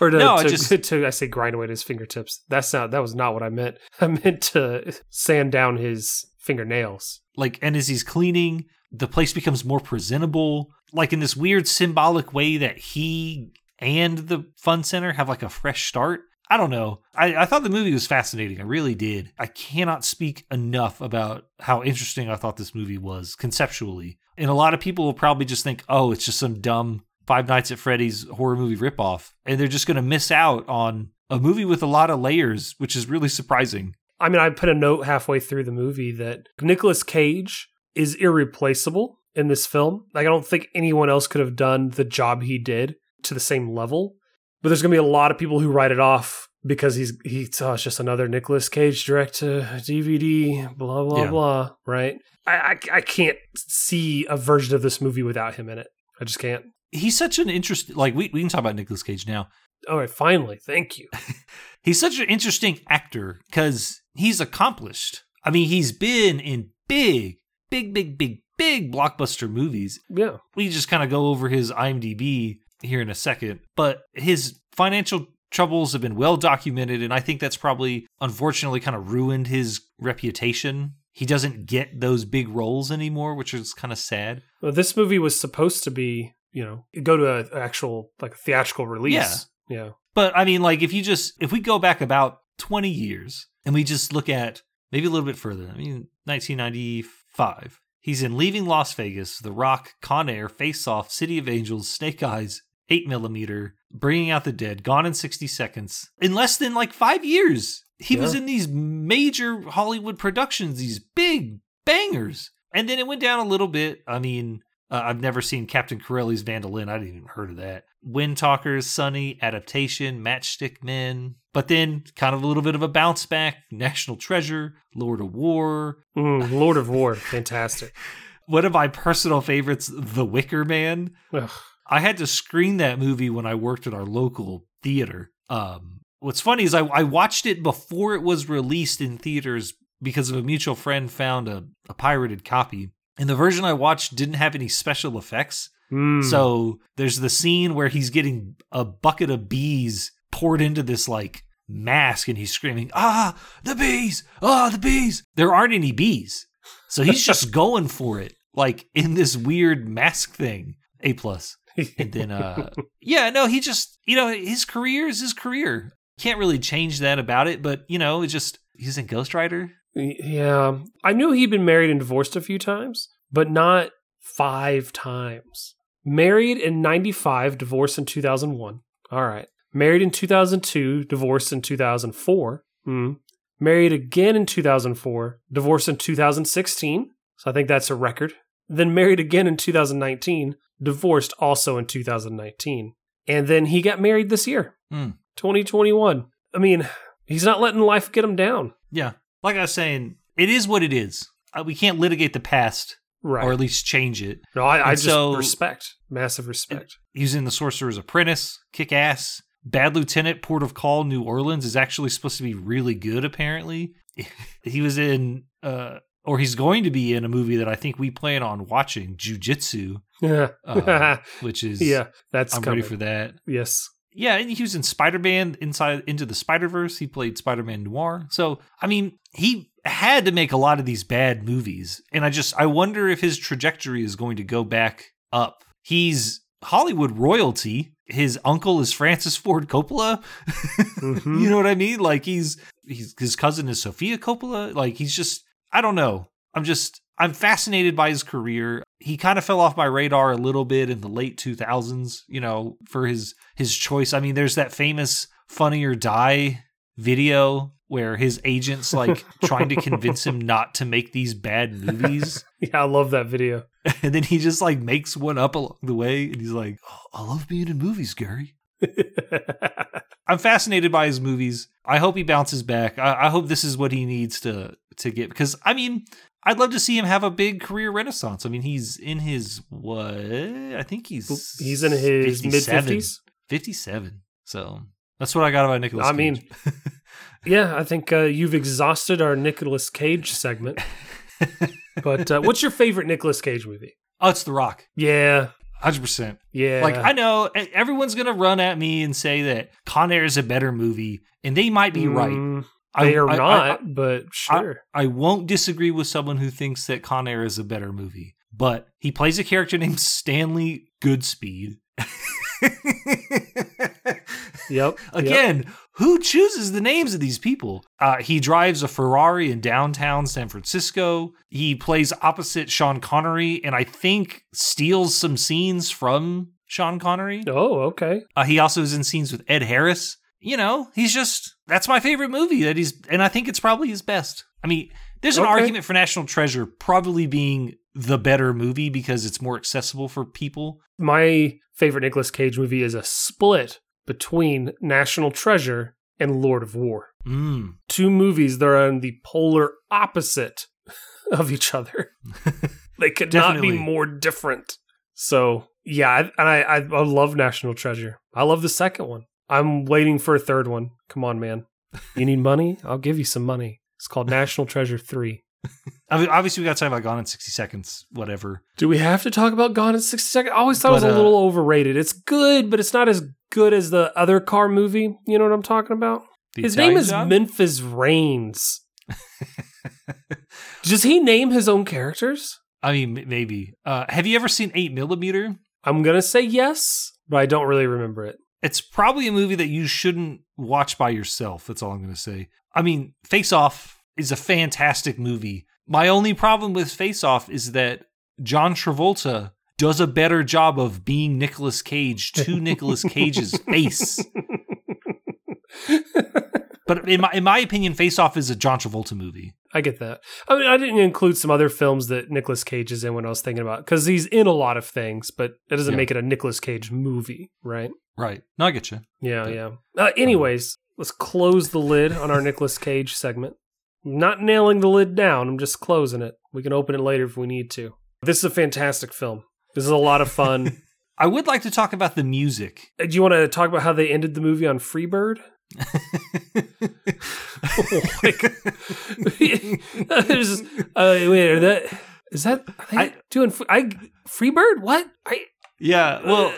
[SPEAKER 2] Or to,
[SPEAKER 1] No, I
[SPEAKER 2] to,
[SPEAKER 1] just-
[SPEAKER 2] to- I say grind away at his fingertips. That's not that was not what I meant. I meant to sand down his fingernails.
[SPEAKER 1] like, and as he's cleaning, the place becomes more presentable. Like in this weird symbolic way that he and the fun center have like a fresh start. I don't know. I, I thought the movie was fascinating. I really did. I cannot speak enough about how interesting I thought this movie was conceptually. And a lot of people will probably just think, oh, it's just some dumb Five Nights at Freddy's horror movie ripoff. And they're just going to miss out on a movie with a lot of layers, which is really surprising.
[SPEAKER 2] I mean, I put a note halfway through the movie that Nicolas Cage is irreplaceable in this film. Like, I don't think anyone else could have done the job he did to the same level. But there's going to be a lot of people who write it off because he's he's oh, it's just another Nicolas Cage direct to DVD, blah blah
[SPEAKER 1] Yeah.
[SPEAKER 2] blah. Right? I, I I can't see a version of this movie without him in it. I just can't.
[SPEAKER 1] He's such an interesting, like, we, we can talk about Nicolas Cage now.
[SPEAKER 2] All right, finally, thank you. [LAUGHS]
[SPEAKER 1] He's such an interesting actor because he's accomplished. I mean, he's been in big, big, big, big, big blockbuster movies.
[SPEAKER 2] Yeah,
[SPEAKER 1] We just kind of go over his IMDb here in a second, but his financial troubles have been well documented, and I think that's probably unfortunately kind of ruined his reputation. He doesn't get those big roles anymore, which is kind of sad.
[SPEAKER 2] well, this movie was supposed to be, you know, go to an actual like theatrical release. yeah. Yeah.
[SPEAKER 1] But I mean, like, if you just, if we go back about 20 years and we just look at maybe a little bit further, I mean, 1995, He's in Leaving Las Vegas, The Rock, Con Air, Face Off, City of Angels, Snake Eyes, 8 Millimeter, Bringing Out the Dead, Gone in 60 Seconds. In less than like five years, he was in these major Hollywood productions, these big bangers. And then it went down a little bit. I mean, uh, I've never seen Captain Corelli's Mandolin. I didn't even heard of that. Wind Talkers, Sonny, Adaptation, Matchstick Men. But then kind of a little bit of a bounce back. National Treasure, Lord of War.
[SPEAKER 2] Mm, Lord of War, [LAUGHS] fantastic.
[SPEAKER 1] One of my personal favorites, The Wicker Man.
[SPEAKER 2] Ugh.
[SPEAKER 1] I had to screen that movie when I worked at our local theater. Um, what's funny is I, I watched it before it was released in theaters because of a mutual friend found a, a pirated copy. And the version I watched didn't have any special effects.
[SPEAKER 2] Mm.
[SPEAKER 1] So there's the scene where he's getting a bucket of bees poured into this like mask and he's screaming, ah, the bees, ah, the bees. There aren't any bees. So he's just [LAUGHS] going for it, like in this weird mask thing. A plus. And then [LAUGHS] uh yeah, no, he just you know, his career is his career. Can't really change that about it, but you know, it's just he's in Ghost Rider.
[SPEAKER 2] Yeah. I knew he'd been married and divorced a few times, but not five times. Married in 95, divorced in 2001. All right. Married in 2002, divorced in 2004. Hmm. Married again in 2004, divorced in 2016. So I think that's a record. Then married again in 2019, divorced also in 2019. And then he got married this year,
[SPEAKER 1] Hmm.
[SPEAKER 2] 2021. I mean, he's not letting life get him down.
[SPEAKER 1] Yeah. Like I was saying, it is what it is. Uh, we can't litigate the past
[SPEAKER 2] Right.
[SPEAKER 1] or at least change it.
[SPEAKER 2] No, I, I just
[SPEAKER 1] so-
[SPEAKER 2] respect, massive respect.
[SPEAKER 1] In The Sorcerer's Apprentice, Kick Ass. Bad Lieutenant, Port of Call, New Orleans is actually supposed to be really good, apparently. [LAUGHS] he was in, uh, or he's going to be in a movie that I think we plan on watching, Jujitsu,
[SPEAKER 2] Yeah,
[SPEAKER 1] uh, [LAUGHS] which is,
[SPEAKER 2] yeah, that's
[SPEAKER 1] I'm
[SPEAKER 2] coming.
[SPEAKER 1] ready for that.
[SPEAKER 2] yes,
[SPEAKER 1] Yeah, and he was in Spider Man Inside Into the Spider Verse. He played Spider Man Noir. So, I mean, he had to make a lot of these bad movies. And I just, I wonder if his trajectory is going to go back up. He's Hollywood royalty. His uncle is Francis Ford Coppola. [LAUGHS]
[SPEAKER 2] Mhm.
[SPEAKER 1] you know what I mean? Like he's, he's his cousin is Sofia Coppola. Like he's just, I don't know. I'm just, I'm fascinated by his career. He kind of fell off my radar a little bit in the late 2000s, you know, for his his choice. I mean, there's that famous Funny or Die video where his agent's like [LAUGHS] trying to convince him not to make these bad movies. [LAUGHS]
[SPEAKER 2] yeah, I love that video. [LAUGHS]
[SPEAKER 1] and then he just like makes one up along the way and he's like, oh, I love being in movies, Gary. I'm fascinated by his movies. I hope he bounces back. I, I hope this is what he needs to to get because I mean, I'd love to see him have a big career renaissance. I mean, he's in his what? I think he's
[SPEAKER 2] He's in his mid
[SPEAKER 1] 57.
[SPEAKER 2] fifties.
[SPEAKER 1] 57. So that's what I got about Nicolas.
[SPEAKER 2] I mean, [LAUGHS] yeah, I think uh, you've exhausted our Nicolas Cage segment. but uh, what's your favorite Nicolas Cage movie?
[SPEAKER 1] oh, it's The Rock,
[SPEAKER 2] Yeah,
[SPEAKER 1] hundred percent.
[SPEAKER 2] yeah.
[SPEAKER 1] Like I know everyone's gonna run at me and say that Con Air is a better movie, and they might be right.
[SPEAKER 2] Mm,
[SPEAKER 1] I-
[SPEAKER 2] They are
[SPEAKER 1] I- I-
[SPEAKER 2] not, but sure.
[SPEAKER 1] I won't disagree with someone who thinks that Con Air is a better movie, but he plays a character named Stanley Goodspeed. [LAUGHS]
[SPEAKER 2] yep. yep.
[SPEAKER 1] Again, who chooses the names of these people? Uh, he drives a Ferrari in downtown San Francisco. He plays opposite Sean Connery, and I think steals some scenes from Sean Connery.
[SPEAKER 2] Oh, okay.
[SPEAKER 1] Uh, he also is in scenes with Ed Harris. You know, he's just that's my favorite movie that he's, and I think it's probably his best. I mean, there's an
[SPEAKER 2] Okay.
[SPEAKER 1] argument for National Treasure probably being the better movie because it's more accessible for people.
[SPEAKER 2] My favorite Nicolas Cage movie is a split between National Treasure and Lord of War.
[SPEAKER 1] Mm.
[SPEAKER 2] Two movies that are on the polar opposite [LAUGHS] of each other. [LAUGHS] they could not be more different. So, yeah, I- and I, I, I love National Treasure. I love the second one. I'm waiting for a third one. Come on, man. You need money? I'll give you some money. It's called National Treasure 3. [LAUGHS]
[SPEAKER 1] I mean, obviously, we got to talk about Gone in 60 Seconds, whatever.
[SPEAKER 2] Do we have to talk about Gone in 60 Seconds? I always thought it was
[SPEAKER 1] But,
[SPEAKER 2] a
[SPEAKER 1] uh,
[SPEAKER 2] little overrated. It's good, but it's not as good as the other car movie. You know what I'm talking about? His
[SPEAKER 1] Italian
[SPEAKER 2] name is
[SPEAKER 1] Job?
[SPEAKER 2] Memphis Raines. [LAUGHS] Does he name his own characters?
[SPEAKER 1] I mean, maybe. Uh, have you ever seen 8 Millimeter?
[SPEAKER 2] I'm going to say yes, but I don't really remember it.
[SPEAKER 1] It's probably a movie that you shouldn't watch by yourself. That's all I'm going to say. I mean, Face Off is a fantastic movie, My only problem with Face Off is that John Travolta does a better job of being Nicolas Cage to [LAUGHS] Nicolas Cage's face. [LAUGHS] But in my in my opinion, Face Off is a John Travolta movie.
[SPEAKER 2] I get that. I mean, I didn't include some other films that Nicolas Cage is in when I was thinking about because he's in a lot of things, but that doesn't
[SPEAKER 1] Yeah.
[SPEAKER 2] make it a Nicolas Cage movie, right?
[SPEAKER 1] Right. No, I get you.
[SPEAKER 2] Yeah,
[SPEAKER 1] But-
[SPEAKER 2] yeah. Uh, anyways, let's close the lid on our Nicolas Cage segment. Not nailing the lid down. I'm just closing it. We can open it later if we need to. This is a fantastic film. This is a lot of fun. [LAUGHS]
[SPEAKER 1] I would like to talk about the music.
[SPEAKER 2] Uh, Do you want to talk about how they ended the movie on Freebird? Like, [LAUGHS] there's, uh, wait, are that is that
[SPEAKER 1] I-
[SPEAKER 2] doing? I Freebird? What? I
[SPEAKER 1] yeah. Well,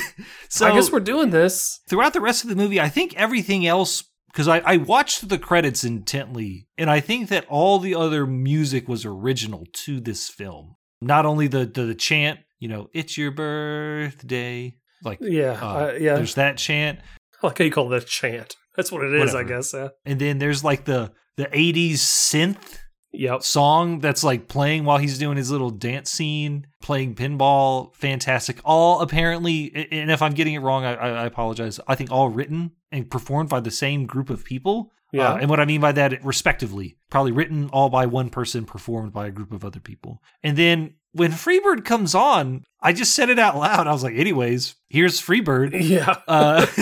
[SPEAKER 1] [LAUGHS] so
[SPEAKER 2] I guess we're doing this.
[SPEAKER 1] throughout the rest of the movie, I think everything else because I, I watched the credits intently, and I think that all the other music was original to this film. Not only the the, the chant, you know, "It's your birthday," like
[SPEAKER 2] Yeah,
[SPEAKER 1] uh,
[SPEAKER 2] uh, yeah.
[SPEAKER 1] there's that chant, [LAUGHS]
[SPEAKER 2] like how you call that a chant. That's what it is, I guess. Yeah.
[SPEAKER 1] and then there's like the the '80s synth
[SPEAKER 2] Yep.
[SPEAKER 1] song that's like playing while he's doing his little dance scene, playing pinball. Fantastic. All apparently, and if I'm getting it wrong, I, I I apologize. I think all written and performed by the same group of people.
[SPEAKER 2] Yeah.
[SPEAKER 1] Uh, and what I mean by that, respectively, probably written all by one person, performed by a group of other people. And then when Freebird comes on, I just said it out loud. I was like, anyways, here's Freebird.
[SPEAKER 2] yeah.
[SPEAKER 1] Uh, [LAUGHS]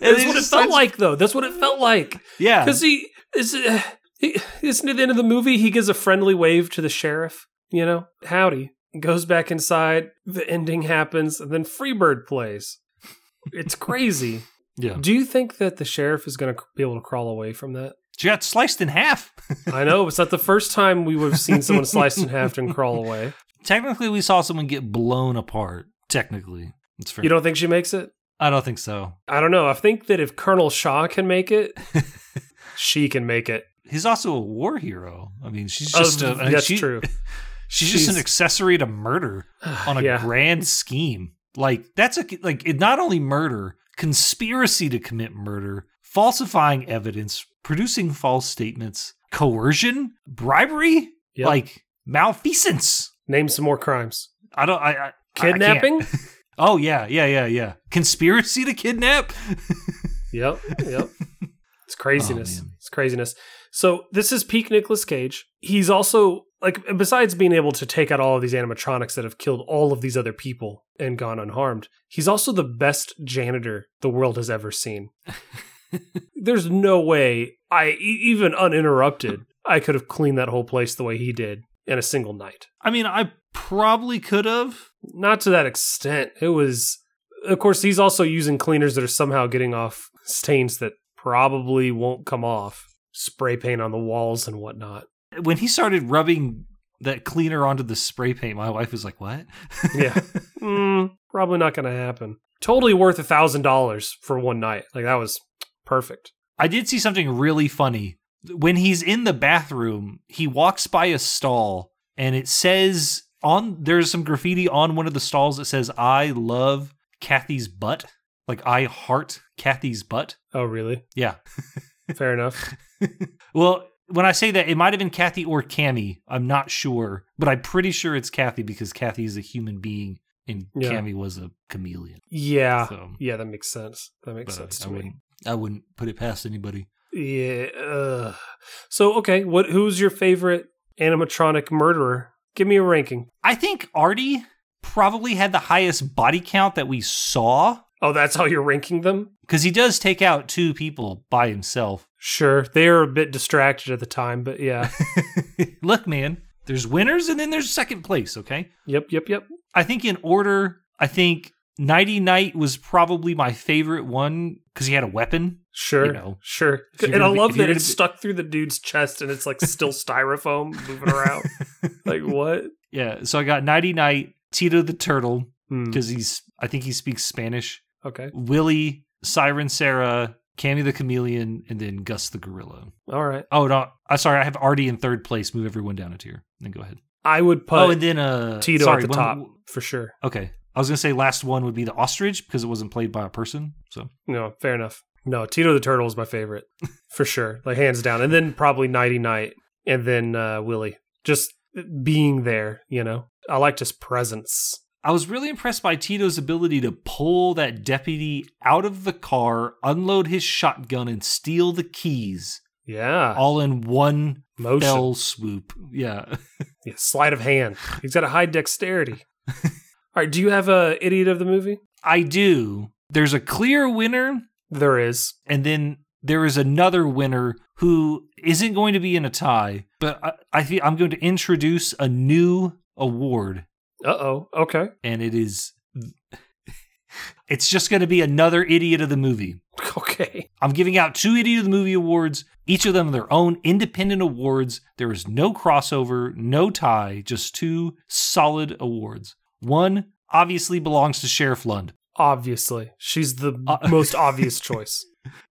[SPEAKER 2] That's what it
[SPEAKER 1] just
[SPEAKER 2] felt like, though. That's what it felt like.
[SPEAKER 1] Yeah.
[SPEAKER 2] Because he is. Uh, he, isn't at the end of the movie he gives a friendly wave to the sheriff? You know, howdy. Goes back inside. The ending happens, and then Freebird plays. It's crazy. [LAUGHS]
[SPEAKER 1] Yeah.
[SPEAKER 2] Do you think that the sheriff is going to be able to crawl away from that?
[SPEAKER 1] She got sliced in half.
[SPEAKER 2] I know it's not the first time we would have seen someone [LAUGHS] sliced in half and crawl away.
[SPEAKER 1] Technically, we saw someone get blown apart. Technically, it's fair.
[SPEAKER 2] You don't think she makes it?
[SPEAKER 1] I don't think so.
[SPEAKER 2] I don't know. I think that if Colonel Shaw can make it, [LAUGHS] she can make it.
[SPEAKER 1] He's also a war hero. I mean, she's
[SPEAKER 2] Oh,
[SPEAKER 1] just a,
[SPEAKER 2] that's
[SPEAKER 1] she-
[SPEAKER 2] true. [LAUGHS]
[SPEAKER 1] She's, just an accessory to murder [SIGHS] on a
[SPEAKER 2] yeah.
[SPEAKER 1] grand scheme. Like that's a like not only murder, conspiracy to commit murder, falsifying evidence, producing false statements, coercion, bribery,
[SPEAKER 2] Yep.
[SPEAKER 1] like malfeasance.
[SPEAKER 2] Name some more crimes.
[SPEAKER 1] I don't. I, I I.
[SPEAKER 2] Kidnapping. [LAUGHS]
[SPEAKER 1] Oh yeah, yeah, yeah, yeah. Conspiracy to kidnap. [LAUGHS]
[SPEAKER 2] Yep, yep. It's oh, craziness.
[SPEAKER 1] Oh,
[SPEAKER 2] it's craziness. So this is peak Nicolas Cage. He's also like besides being able to take out all of these animatronics that have killed all of these other people and gone unharmed, he's also the best janitor the world has ever seen. [LAUGHS] There's no way I even uninterrupted I could have cleaned that whole place the way he did in a single night.
[SPEAKER 1] I mean, I probably could have.
[SPEAKER 2] Not to that extent. It was of course he's also using cleaners that are somehow getting off stains that probably won't come off. Spray paint on the walls and whatnot.
[SPEAKER 1] When he started rubbing that cleaner onto the spray paint, my wife was like, "What?"
[SPEAKER 2] Yeah. [LAUGHS] Mm, probably not going to happen. Totally worth a thousand dollars for one night. Like that was perfect.
[SPEAKER 1] I did see something really funny. When he's in the bathroom, he walks by a stall and it says on there's some graffiti on one of the stalls that says I love Kathy's butt. Like I heart Kathy's butt.
[SPEAKER 2] Oh, really?
[SPEAKER 1] Yeah. [LAUGHS]
[SPEAKER 2] Fair enough. [LAUGHS]
[SPEAKER 1] Well, when I say that, it might have been Kathy or Cammy. I'm not sure, but I'm pretty sure it's Kathy because Kathy is a human being and
[SPEAKER 2] Yeah.
[SPEAKER 1] Cammy was a chameleon.
[SPEAKER 2] Yeah.
[SPEAKER 1] So,
[SPEAKER 2] Yeah, that makes sense. That makes sense
[SPEAKER 1] I
[SPEAKER 2] to me.
[SPEAKER 1] Wouldn't, I wouldn't put it past anybody.
[SPEAKER 2] Yeah. ugh. So, okay, what who's your favorite animatronic murderer? Give me a ranking.
[SPEAKER 1] I think Artie probably had the highest body count that we saw
[SPEAKER 2] Oh, that's how you're ranking them?
[SPEAKER 1] because he does take out two people by himself.
[SPEAKER 2] Sure. They are a bit distracted at the time, but yeah. [LAUGHS]
[SPEAKER 1] Look, man, there's winners and then there's second place, okay?
[SPEAKER 2] yep, yep, yep.
[SPEAKER 1] I think in order, I think Knighty Knight was probably my favorite one because he had a weapon.
[SPEAKER 2] Sure.
[SPEAKER 1] You know,
[SPEAKER 2] sure. And I
[SPEAKER 1] gonna be-
[SPEAKER 2] love that it's
[SPEAKER 1] be-
[SPEAKER 2] stuck through the dude's chest and it's like still [LAUGHS] styrofoam moving around. like what?
[SPEAKER 1] Yeah, so I got Knighty Knight, Tito the Turtle,
[SPEAKER 2] Hmm,
[SPEAKER 1] because he's, I think he speaks Spanish,
[SPEAKER 2] Okay.
[SPEAKER 1] Willy, Siren Sarah, Cammy the Chameleon, and then Gus the Gorilla.
[SPEAKER 2] All right.
[SPEAKER 1] Oh, no, I'm sorry, I have Artie in third place. Move everyone down a tier. Then go ahead.
[SPEAKER 2] I would put
[SPEAKER 1] oh, and then uh,
[SPEAKER 2] Tito
[SPEAKER 1] sorry,
[SPEAKER 2] at the
[SPEAKER 1] one-
[SPEAKER 2] top for sure.
[SPEAKER 1] Okay, I was gonna say last one would be the ostrich because it wasn't played by a person. So
[SPEAKER 2] No, fair enough. No, Tito the Turtle is my favorite [LAUGHS] for sure, like hands down. And then probably Knighty Knight, and then uh, Willy. Just being there, you know. I liked his presence.
[SPEAKER 1] I was really impressed by Tito's ability to pull that deputy out of the car, unload his shotgun, and steal the keys
[SPEAKER 2] Yeah,
[SPEAKER 1] all in one
[SPEAKER 2] motion,
[SPEAKER 1] fell swoop. Yeah. [LAUGHS]
[SPEAKER 2] yeah, sleight of hand. He's got a high dexterity. [LAUGHS] All right, do you have a idiot of the movie?
[SPEAKER 1] I do. There's a clear winner,
[SPEAKER 2] There is.
[SPEAKER 1] and then there is another winner who isn't going to be in a tie, but I, I think I'm going to introduce a new award,
[SPEAKER 2] Uh oh. Okay.
[SPEAKER 1] and it is. [LAUGHS] It's just going to be another idiot of the movie. [LAUGHS]
[SPEAKER 2] Okay.
[SPEAKER 1] I'm giving out two Idiot of the Movie awards, each of them their own independent awards. There is no crossover, no tie, just two solid awards. One obviously belongs to Sheriff Lund,
[SPEAKER 2] Obviously, she's the
[SPEAKER 1] Uh, [LAUGHS]
[SPEAKER 2] most [LAUGHS] obvious choice.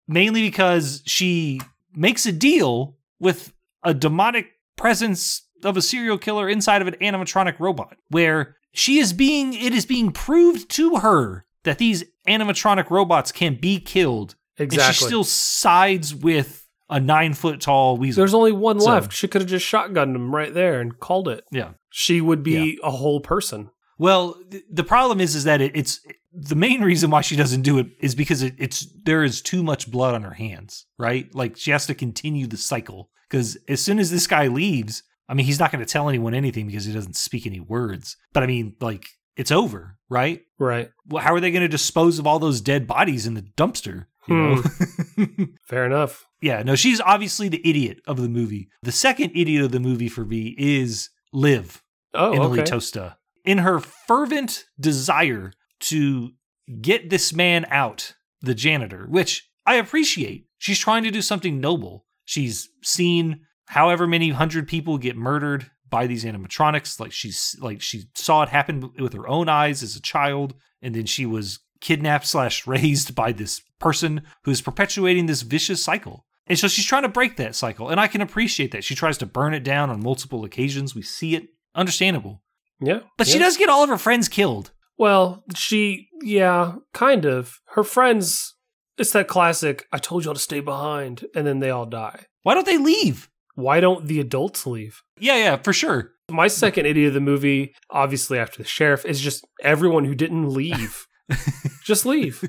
[SPEAKER 1] mainly because she makes a deal with a demonic presence of a serial killer inside of an animatronic robot, where she is being, it is being proved to her that these animatronic robots can be killed, and she still sides with a nine foot tall weasel.
[SPEAKER 2] There's only one
[SPEAKER 1] So-
[SPEAKER 2] left. She could have just shotgunned him right there and called it.
[SPEAKER 1] yeah.
[SPEAKER 2] She would be a whole person.
[SPEAKER 1] Well, th- the problem is, is that it, it's the main reason why she doesn't do it is because it, it's there is too much blood on her hands, right? Like she has to continue the cycle because as soon as this guy leaves, I mean, he's not going to tell anyone anything because he doesn't speak any words. But I mean, like it's over, right?
[SPEAKER 2] Right.
[SPEAKER 1] Well, how are they going to dispose of all those dead bodies in the dumpster? You know? Hmm. [LAUGHS]
[SPEAKER 2] Fair enough.
[SPEAKER 1] yeah, no, she's obviously the idiot of the movie. The second idiot of the movie for me is Liv.
[SPEAKER 2] Oh,
[SPEAKER 1] Emily
[SPEAKER 2] okay.
[SPEAKER 1] Tosta. In her fervent desire to get this man out, the janitor, which I appreciate. She's trying to do something noble. She's seen however many hundred people get murdered by these animatronics. Like she's like she saw it happen with her own eyes as a child, and then she was kidnapped slash [LAUGHS] raised by this person who's perpetuating this vicious cycle. And so she's trying to break that cycle, and I can appreciate that. She tries to burn it down on multiple occasions. We see it, understandable.
[SPEAKER 2] Yeah.
[SPEAKER 1] But she does get all of her friends killed.
[SPEAKER 2] Well, she, yeah, kind of. Her friends, it's that classic, I told y'all to stay behind, and then they all die.
[SPEAKER 1] Why don't they leave?
[SPEAKER 2] Why don't the adults leave?
[SPEAKER 1] Yeah, yeah, for sure.
[SPEAKER 2] My second idiot of the movie, obviously after the sheriff, is just everyone who didn't leave. [LAUGHS] just leave.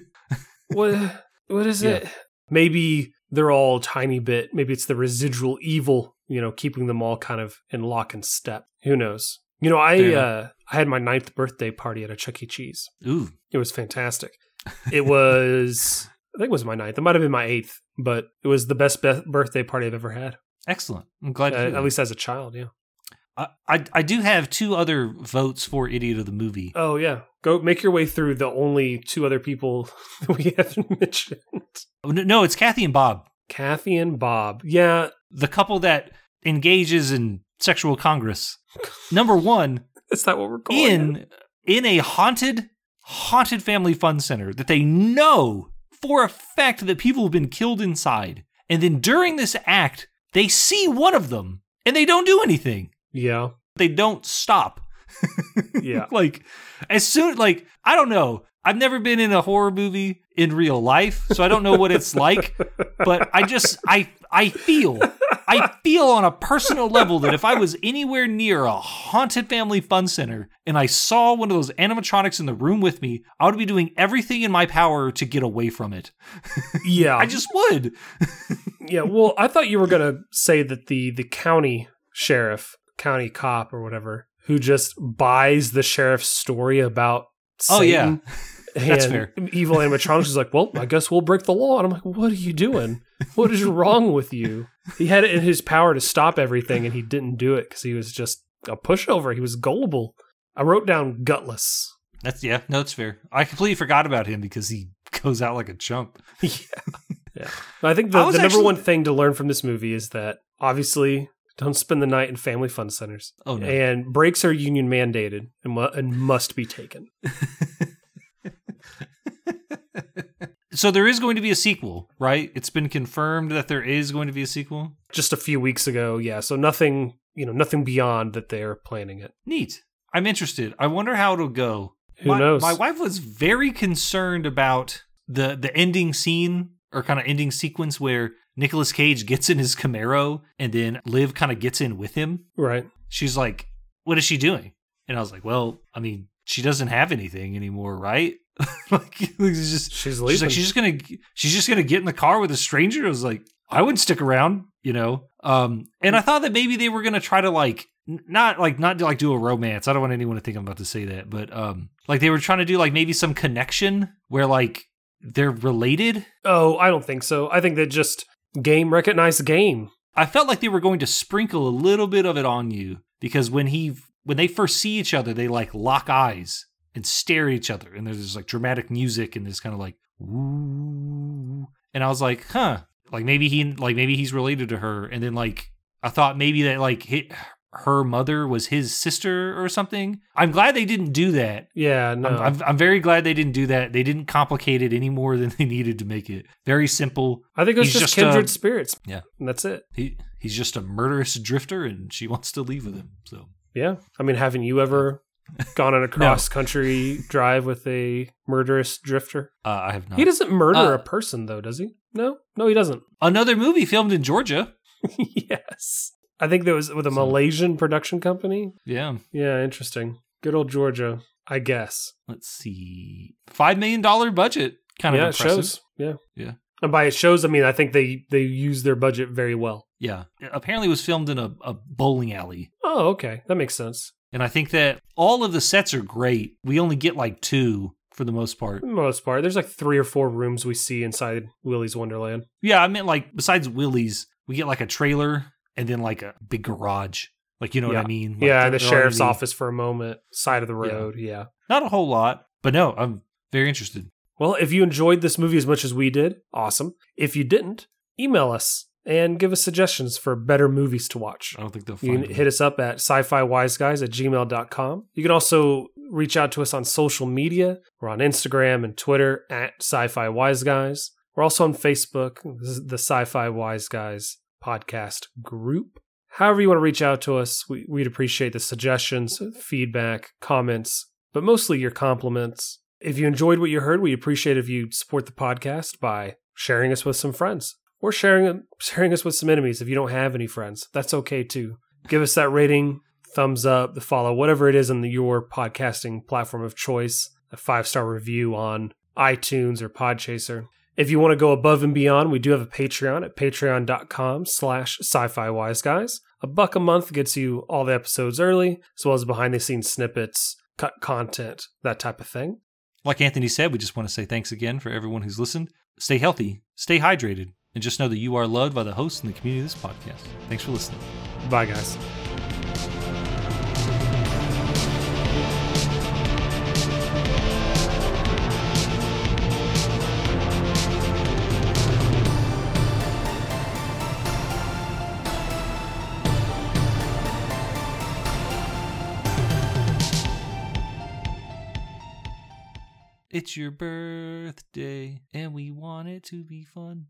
[SPEAKER 2] What what is
[SPEAKER 1] Yeah.
[SPEAKER 2] it? Maybe they're all a tiny bit. Maybe it's the residual evil, you know, keeping them all kind of in lock and step. Who knows? You know, I uh I had my ninth birthday party at a Chuck E. Cheese.
[SPEAKER 1] Ooh,
[SPEAKER 2] It was fantastic. [LAUGHS] It was I think it was my ninth. It might have been my eighth, but it was the best be- birthday party I've ever had.
[SPEAKER 1] excellent. I'm glad.
[SPEAKER 2] Uh,
[SPEAKER 1] to
[SPEAKER 2] at least as a child, yeah.
[SPEAKER 1] I, I I do have two other votes for idiot of the movie.
[SPEAKER 2] Oh yeah, go make your way through the only two other people [LAUGHS] that we haven't [LAUGHS] mentioned.
[SPEAKER 1] Oh, no, no, it's Kathy and Bob,
[SPEAKER 2] Kathy and Bob. Yeah,
[SPEAKER 1] the couple that engages in sexual congress. Number one, [LAUGHS]
[SPEAKER 2] is that what we're calling it?
[SPEAKER 1] in in a haunted haunted family fun center that they know for a fact that people have been killed inside and then during this act they see one of them and they don't do anything
[SPEAKER 2] Yeah,
[SPEAKER 1] they don't stop
[SPEAKER 2] yeah. [LAUGHS]
[SPEAKER 1] like as soon like i don't know i've never been in a horror movie in real life so i don't know what it's like but i just i i feel i feel on a personal level that if i was anywhere near a haunted family fun center and i saw one of those animatronics in the room with me i would be doing everything in my power to get away from it
[SPEAKER 2] yeah. [LAUGHS]
[SPEAKER 1] i just would
[SPEAKER 2] yeah. Well, I thought you were gonna say that the the county sheriff, county cop, or whatever, who just buys the sheriff's story about
[SPEAKER 1] Oh, yeah. [LAUGHS] That's
[SPEAKER 2] and
[SPEAKER 1] fair.
[SPEAKER 2] Evil animatronics is like, well, I guess we'll break the law. And I'm like, what are you doing? What is wrong with you? He had it in his power to stop everything, and he didn't do it because he was just a pushover. He was gullible. I wrote down gutless.
[SPEAKER 1] that's yeah no it's fair i completely forgot about him because he [LAUGHS] goes out like a chump [LAUGHS]
[SPEAKER 2] yeah. Yeah. I think the,
[SPEAKER 1] I
[SPEAKER 2] the number
[SPEAKER 1] actually-
[SPEAKER 2] one thing to learn from this movie is that obviously don't spend the night in family fun centers.
[SPEAKER 1] oh no
[SPEAKER 2] And breaks are union mandated and, mu- and must be taken. [LAUGHS]
[SPEAKER 1] so there is going to be a sequel, right? It's been confirmed that there is going to be a sequel.
[SPEAKER 2] Just a few weeks ago, yeah. So nothing, you know, nothing beyond that they're planning it.
[SPEAKER 1] Neat. I'm interested. I wonder how it'll go.
[SPEAKER 2] Who
[SPEAKER 1] my,
[SPEAKER 2] knows?
[SPEAKER 1] My wife was very concerned about the the ending scene or kind of ending sequence where Nicolas Cage gets in his Camaro and then Liv kind of gets in with him.
[SPEAKER 2] Right.
[SPEAKER 1] She's like, "What is she doing?" And I was like, "Well, I mean, she doesn't have anything anymore, right?" [LAUGHS] like, it's just
[SPEAKER 2] She's
[SPEAKER 1] she's like, she's just gonna she's just gonna get in the car with a stranger. I was like, I wouldn't stick around, you know. Um, and I thought that maybe they were gonna try to like not like not to like do a romance. I don't want anyone to think I'm about to say that, but um, like they were trying to do like maybe some connection where like they're related.
[SPEAKER 2] oh, I don't think so. I think that just game recognized game.
[SPEAKER 1] I felt like they were going to sprinkle a little bit of it on you because when he when they first see each other, they like lock eyes and stare at each other, and there's this like dramatic music and this kind of like ooh, and I was like, huh, like maybe he like maybe he's related to her, and then like I thought maybe that like hi her mother was his sister or something. I'm glad they didn't do that.
[SPEAKER 2] Yeah, no.
[SPEAKER 1] I'm, I'm, I'm very glad they didn't do that. They didn't complicate it any more than [LAUGHS] they needed to make it. Very simple.
[SPEAKER 2] I think it was
[SPEAKER 1] he's
[SPEAKER 2] just,
[SPEAKER 1] just,
[SPEAKER 2] kindred
[SPEAKER 1] uh,
[SPEAKER 2] spirits.
[SPEAKER 1] Yeah.
[SPEAKER 2] And that's it.
[SPEAKER 1] He he's just a murderous drifter, and she [LAUGHS] wants to leave with him. So
[SPEAKER 2] Yeah. I mean, haven't you ever gone on a [LAUGHS] cross country drive with a murderous drifter?
[SPEAKER 1] uh, I have not.
[SPEAKER 2] He doesn't murder
[SPEAKER 1] Uh,
[SPEAKER 2] a person, though, does he? No, no, he doesn't. [LAUGHS]
[SPEAKER 1] Another movie filmed in Georgia.
[SPEAKER 2] yes. I think that was with a
[SPEAKER 1] So-
[SPEAKER 2] Malaysian production company.
[SPEAKER 1] Yeah.
[SPEAKER 2] Yeah, interesting. Good old Georgia, I guess.
[SPEAKER 1] Let's see. Five million dollar budget. Kind of
[SPEAKER 2] yeah,
[SPEAKER 1] impressive.
[SPEAKER 2] it shows. Yeah.
[SPEAKER 1] Yeah.
[SPEAKER 2] And by it shows, I mean, I think they, they use their budget very well.
[SPEAKER 1] Yeah. Apparently, it was filmed in a, a bowling alley.
[SPEAKER 2] Oh, okay. That makes sense.
[SPEAKER 1] And I think that all of the sets are great. We only get like two for the most part.
[SPEAKER 2] For the most part, there's like three or four rooms we see inside Willy's Wonderland.
[SPEAKER 1] Yeah, I meant like besides Willy's, we get like a trailer and then like a big garage. Like you know
[SPEAKER 2] Yeah.
[SPEAKER 1] what I mean? Like,
[SPEAKER 2] yeah, the sheriff's
[SPEAKER 1] already-
[SPEAKER 2] office for a moment, side of the
[SPEAKER 1] Yeah.
[SPEAKER 2] road. Yeah.
[SPEAKER 1] Not a whole lot, but no, I'm very interested.
[SPEAKER 2] Well, if you enjoyed this movie as much as we did, awesome. If you didn't, email us and give us suggestions for better movies to watch.
[SPEAKER 1] I don't think they'll
[SPEAKER 2] You can
[SPEAKER 1] it.
[SPEAKER 2] hit us up at sci-fi wise guys at gmail.com. You can also reach out to us on social media. We're on Instagram and Twitter at sci-fi wise guys. We're also on Facebook, This is the sci-fi wise guys podcast group. However you want to reach out to us, we, we'd appreciate the suggestions, feedback, comments, but mostly your compliments. If you enjoyed what you heard, we appreciate if you support the podcast by sharing us with some friends or sharing sharing us with some enemies if you don't have any friends. That's okay too. Give us that rating, thumbs up, the follow, whatever it is on the, your podcasting platform of choice. A five star review on iTunes or Podchaser. If you want to go above and beyond, we do have a Patreon at patreon.com slash sci-fi wise guys. A buck a month gets you all the episodes early, as well as behind the scenes snippets, cut content, that type of thing.
[SPEAKER 1] Like Anthony said, we just want to say thanks again for everyone who's listened. Stay healthy, stay hydrated, and just know that you are loved by the hosts and the community of this podcast. Thanks for listening.
[SPEAKER 2] Bye guys.
[SPEAKER 1] It's your birthday, and we want it to be fun.